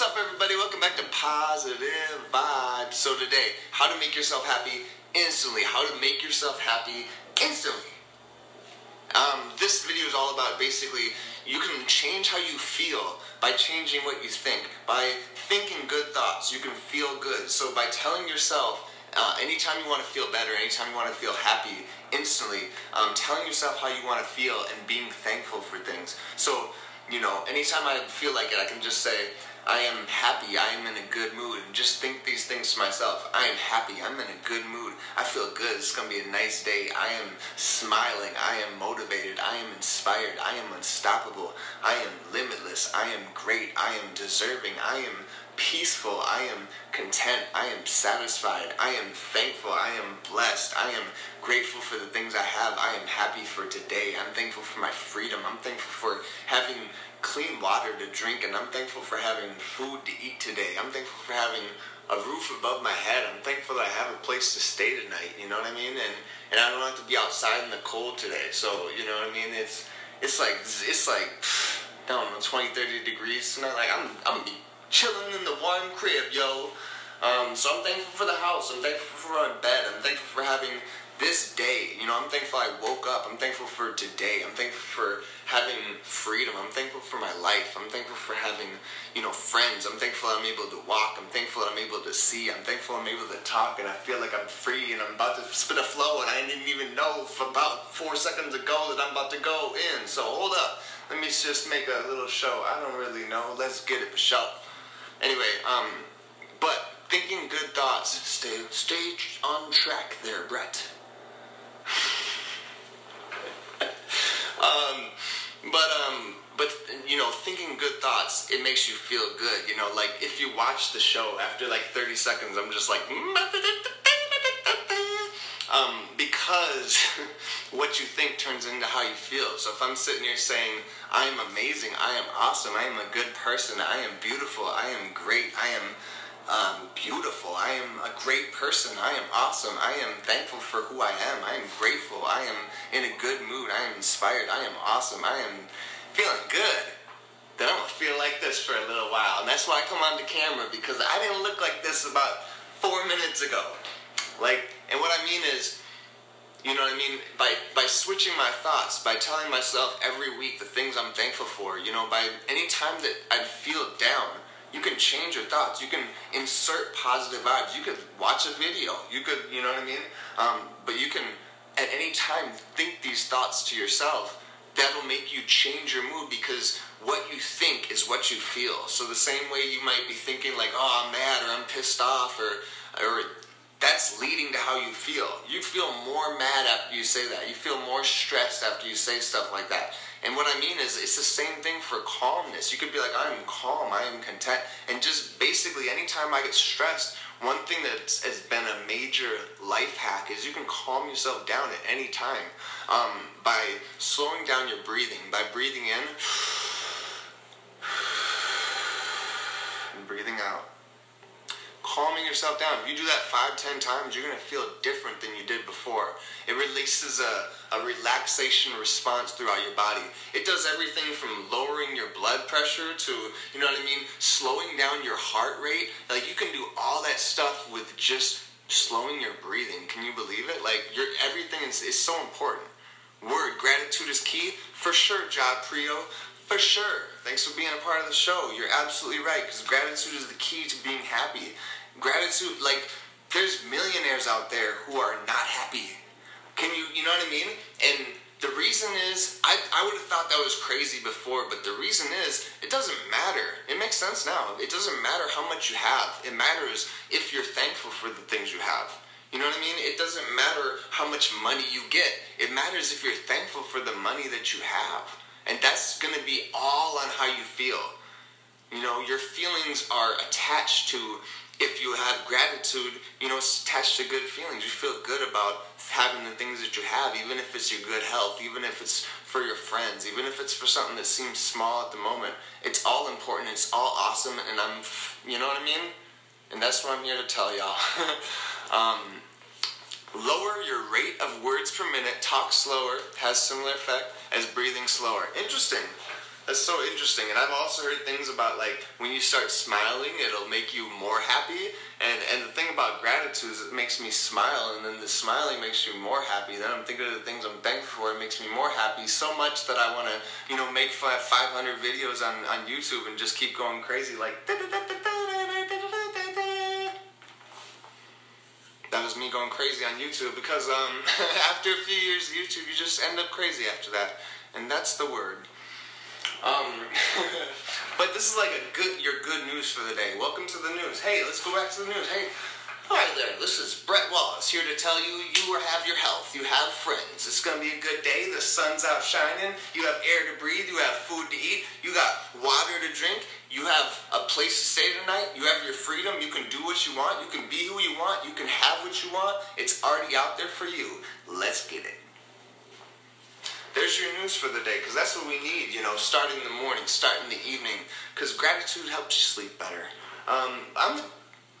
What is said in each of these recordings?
What's up, everybody? Welcome back to Positive Vibes. So, today, how to make yourself happy instantly. How to make yourself happy instantly. Um, this video is all about basically you can change how you feel by changing what you think. By thinking good thoughts, you can feel good. So, by telling yourself, uh, anytime you want to feel better, anytime you want to feel happy, instantly, um, telling yourself how you want to feel and being thankful for things. So, you know, anytime I feel like it, I can just say, I am happy, I am in a good mood, and just think these things to myself. I am happy, I'm in a good mood, I feel good, it's gonna be a nice day, I am smiling, I am motivated, I am inspired, I am unstoppable, I am limitless, I am great, I am deserving, I am peaceful, I am content, I am satisfied, I am thankful, I am blessed, I am grateful for the things I have, I am happy for today, I'm thankful for my freedom, I'm thankful for having clean water to drink, and I'm thankful for having food to eat today, I'm thankful for having a roof above my head, I'm thankful that I have a place to stay tonight, you know what I mean? And and I don't have to be outside in the cold today, so you know what I mean? It's it's like it's like I don't know, 20, 30 degrees tonight. Like I'm I'm chilling in the one crib, yo. Um, so I'm thankful for the house. I'm thankful for my bed. I'm thankful for having this day. You know, I'm thankful I woke up. I'm thankful for today. I'm thankful for having freedom. I'm thankful for my life. I'm thankful for having, you know, friends. I'm thankful I'm able to walk. I'm thankful I'm able to see. I'm thankful I'm able to talk and I feel like I'm free and I'm about to spit a flow and I didn't even know for about four seconds ago that I'm about to go in. So hold up. Let me just make a little show. I don't really know. Let's get it show. Anyway, um, but thinking good thoughts. Stay, stay on track there, Brett. Um, but um, but you know, thinking good thoughts, it makes you feel good. You know, like if you watch the show after like 30 seconds, I'm just like. Um, because what you think turns into how you feel. So if I'm sitting here saying, I am amazing, I am awesome, I am a good person, I am beautiful, I am great, I am um, beautiful, I am a great person, I am awesome, I am thankful for who I am, I am grateful, I am in a good mood, I am inspired, I am awesome, I am feeling good. Then I'm gonna feel like this for a little while. And that's why I come on the camera because I didn't look like this about four minutes ago. Like, and what I mean is, you know what I mean? By by switching my thoughts, by telling myself every week the things I'm thankful for, you know, by any time that I feel down, you can change your thoughts. You can insert positive vibes. You could watch a video. You could, you know what I mean? Um, but you can, at any time, think these thoughts to yourself. That'll make you change your mood because what you think is what you feel. So the same way you might be thinking like, "Oh, I'm mad," or "I'm pissed off," or or that's leading to how you feel. You feel more mad after you say that. You feel more stressed after you say stuff like that. And what I mean is, it's the same thing for calmness. You could be like, I'm calm, I am content. And just basically, anytime I get stressed, one thing that has been a major life hack is you can calm yourself down at any time um, by slowing down your breathing, by breathing in and breathing out calming yourself down. If you do that five, ten times, you're to feel different than you did before. It releases a, a relaxation response throughout your body. It does everything from lowering your blood pressure to, you know what I mean, slowing down your heart rate. Like you can do all that stuff with just slowing your breathing. Can you believe it? Like your everything is, is so important. Word, gratitude is key. For sure, Job Prio. For sure. Thanks for being a part of the show. You're absolutely right because gratitude is the key to being happy. Gratitude, like, there's millionaires out there who are not happy. Can you, you know what I mean? And the reason is, I, I would have thought that was crazy before, but the reason is, it doesn't matter. It makes sense now. It doesn't matter how much you have. It matters if you're thankful for the things you have. You know what I mean? It doesn't matter how much money you get. It matters if you're thankful for the money that you have. And that's going to be all on how you feel. You know, your feelings are attached to if you have gratitude, you know, it's attached to good feelings. You feel good about having the things that you have, even if it's your good health, even if it's for your friends, even if it's for something that seems small at the moment. It's all important. It's all awesome, and I'm, you know what I mean? And that's what I'm here to tell y'all. um, lower your rate of words per minute. Talk slower has similar effect as breathing slower. Interesting. That's so interesting. And I've also heard things about like when you start smiling, it'll make you more happy. And and the thing about gratitude is it makes me smile, and then the smiling makes you more happy. Then I'm thinking of the things I'm thankful for. It makes me more happy so much that I want to you know make 500 videos on on YouTube and just keep going crazy like. That was me going crazy on YouTube because um, after a few years of YouTube, you just end up crazy after that, and that's the word. Um, but this is like a good, your good news for the day. Welcome to the news. Hey, let's go back to the news. Hey, hi there. This is Brett Wallace here to tell you you have your health. You have friends. It's gonna be a good day. The sun's out shining. You have air to breathe. You have food to eat. You got water to drink. You have a place to stay tonight. You have your freedom. You can do what you want. You can be who you want. You can have what you want. It's already out there for you. Let's get it. There's your news for the day, because that's what we need, you know, starting in the morning, starting the evening, because gratitude helps you sleep better. Um, I'm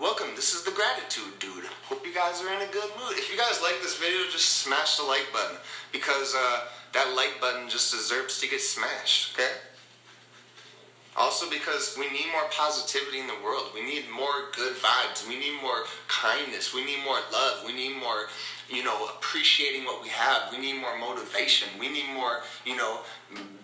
welcome. This is the gratitude dude. Hope you guys are in a good mood. If you guys like this video, just smash the like button, because uh, that like button just deserves to get smashed. Okay. Also, because we need more positivity in the world. We need more good vibes. We need more kindness. We need more love. We need more, you know, appreciating what we have. We need more motivation. We need more, you know,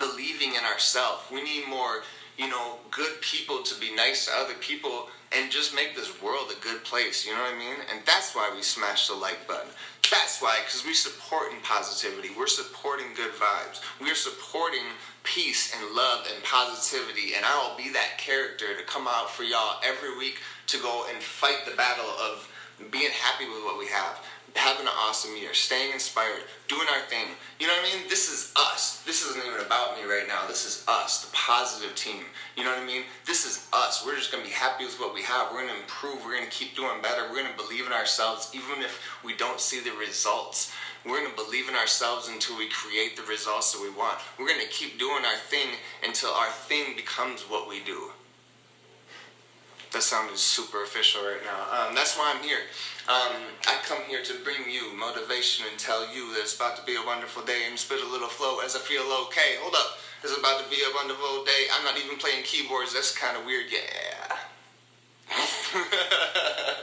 believing in ourselves. We need more, you know, good people to be nice to other people and just make this world a good place. You know what I mean? And that's why we smash the like button. That's why, because we're supporting positivity. We're supporting good vibes. We're supporting peace and love and positivity. And I will be that character to come out for y'all every week to go and fight the battle of being happy with what we have having an awesome year, staying inspired, doing our thing. You know what I mean? This is us. This isn't even about me right now. This is us, the positive team. You know what I mean? This is us. We're just going to be happy with what we have. We're going to improve. We're going to keep doing better. We're going to believe in ourselves even if we don't see the results. We're going to believe in ourselves until we create the results that we want. We're going to keep doing our thing until our thing becomes what we do. That sounded super official right now. Um, that's why I'm here. Um, I come here to bring you motivation and tell you that it's about to be a wonderful day and spit a little flow as I feel okay. Hold up. It's about to be a wonderful day. I'm not even playing keyboards. That's kind of weird. Yeah.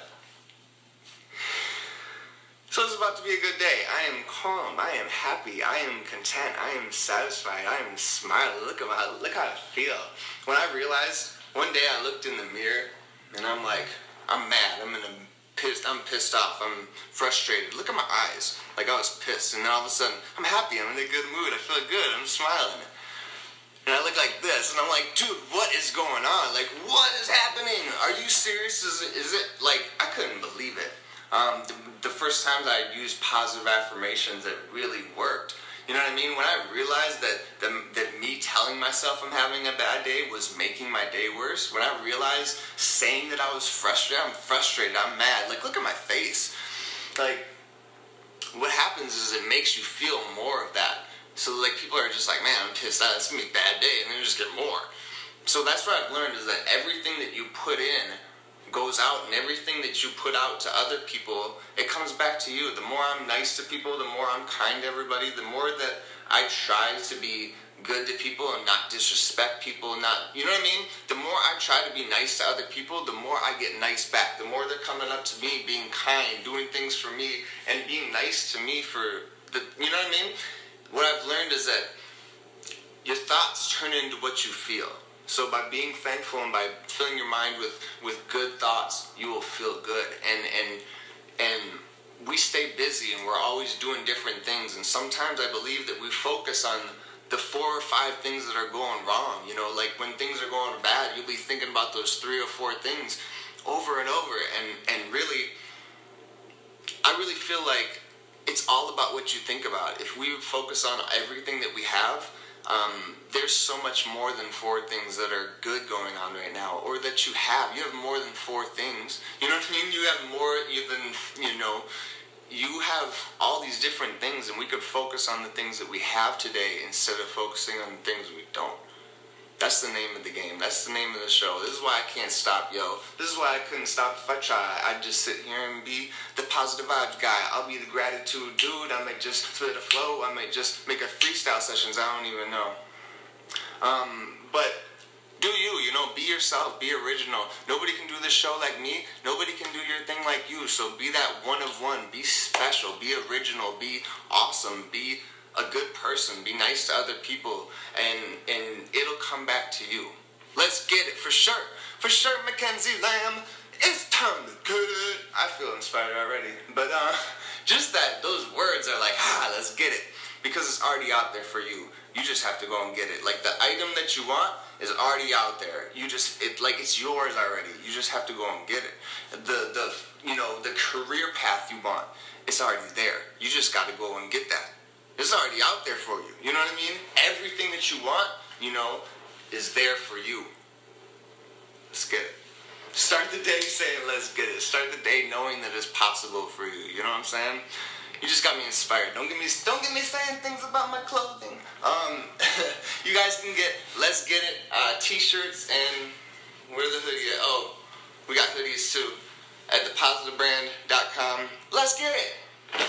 So it's about to be a good day. I am calm. I am happy. I am content. I am satisfied. I am smiling. Look at how look how I feel. When I realized one day I looked in the mirror and I'm like, I'm mad. I'm in a pissed. I'm pissed off. I'm frustrated. Look at my eyes. Like I was pissed, and then all of a sudden, I'm happy. I'm in a good mood. I feel good. I'm smiling. And I look like this, and I'm like, dude, what is going on? Like, what is happening? Are you serious? Is it, is it like I couldn't believe it. Um, the, the first times I used positive affirmations, it really worked. You know what I mean? When I realized that, that, that me telling myself I'm having a bad day was making my day worse, when I realized saying that I was frustrated, I'm frustrated, I'm mad, like look at my face. Like, what happens is it makes you feel more of that. So like people are just like, man, I'm pissed out. It's gonna be a bad day, and then you just get more. So that's what I've learned is that everything that you put in goes out and everything that you put out to other people, it comes back to you. The more I'm nice to people, the more I'm kind to everybody, the more that I try to be good to people and not disrespect people, not, you know what I mean? The more I try to be nice to other people, the more I get nice back. The more they're coming up to me, being kind, doing things for me, and being nice to me for the, you know what I mean? What I've learned is that your thoughts turn into what you feel. So by being thankful and by filling your mind with, with good thoughts, you will feel good. And and and we stay busy and we're always doing different things. And sometimes I believe that we focus on the four or five things that are going wrong. You know, like when things are going bad, you'll be thinking about those three or four things over and over. And and really, I really feel like it's all about what you think about. If we focus on everything that we have um, there's so much more than four things that are good going on right now, or that you have. You have more than four things. You know what I mean? You have more than you know. You have all these different things, and we could focus on the things that we have today instead of focusing on the things we don't. That's the name of the game. That's the name of the show. This is why I can't stop, yo. This is why I couldn't stop if I tried. I'd just sit here and be the positive vibes guy. I'll be the gratitude dude. I might just spit a flow. I might just make a freestyle sessions. I don't even know. Um, but do you, you know, be yourself, be original. Nobody can do this show like me. Nobody can do your thing like you. So be that one of one. Be special, be original, be awesome, be a good person, be nice to other people, and and it'll come back to you. Let's get it for sure. For sure, Mackenzie Lamb. It's time to get it. I feel inspired already. But uh just that those words are like, ah, let's get it. Because it's already out there for you. You just have to go and get it. Like the item that you want is already out there. You just it like it's yours already. You just have to go and get it. The the you know the career path you want, it's already there. You just got to go and get that. It's already out there for you. You know what I mean? Everything that you want, you know, is there for you. Let's get it. Start the day saying, let's get it. Start the day knowing that it's possible for you. You know what I'm saying? You just got me inspired. Don't get me don't get me saying things about my clothing. Um, you guys can get let's get it uh, t-shirts and where the hoodie at? Oh, we got hoodies too at thepositivebrand.com. Let's get it.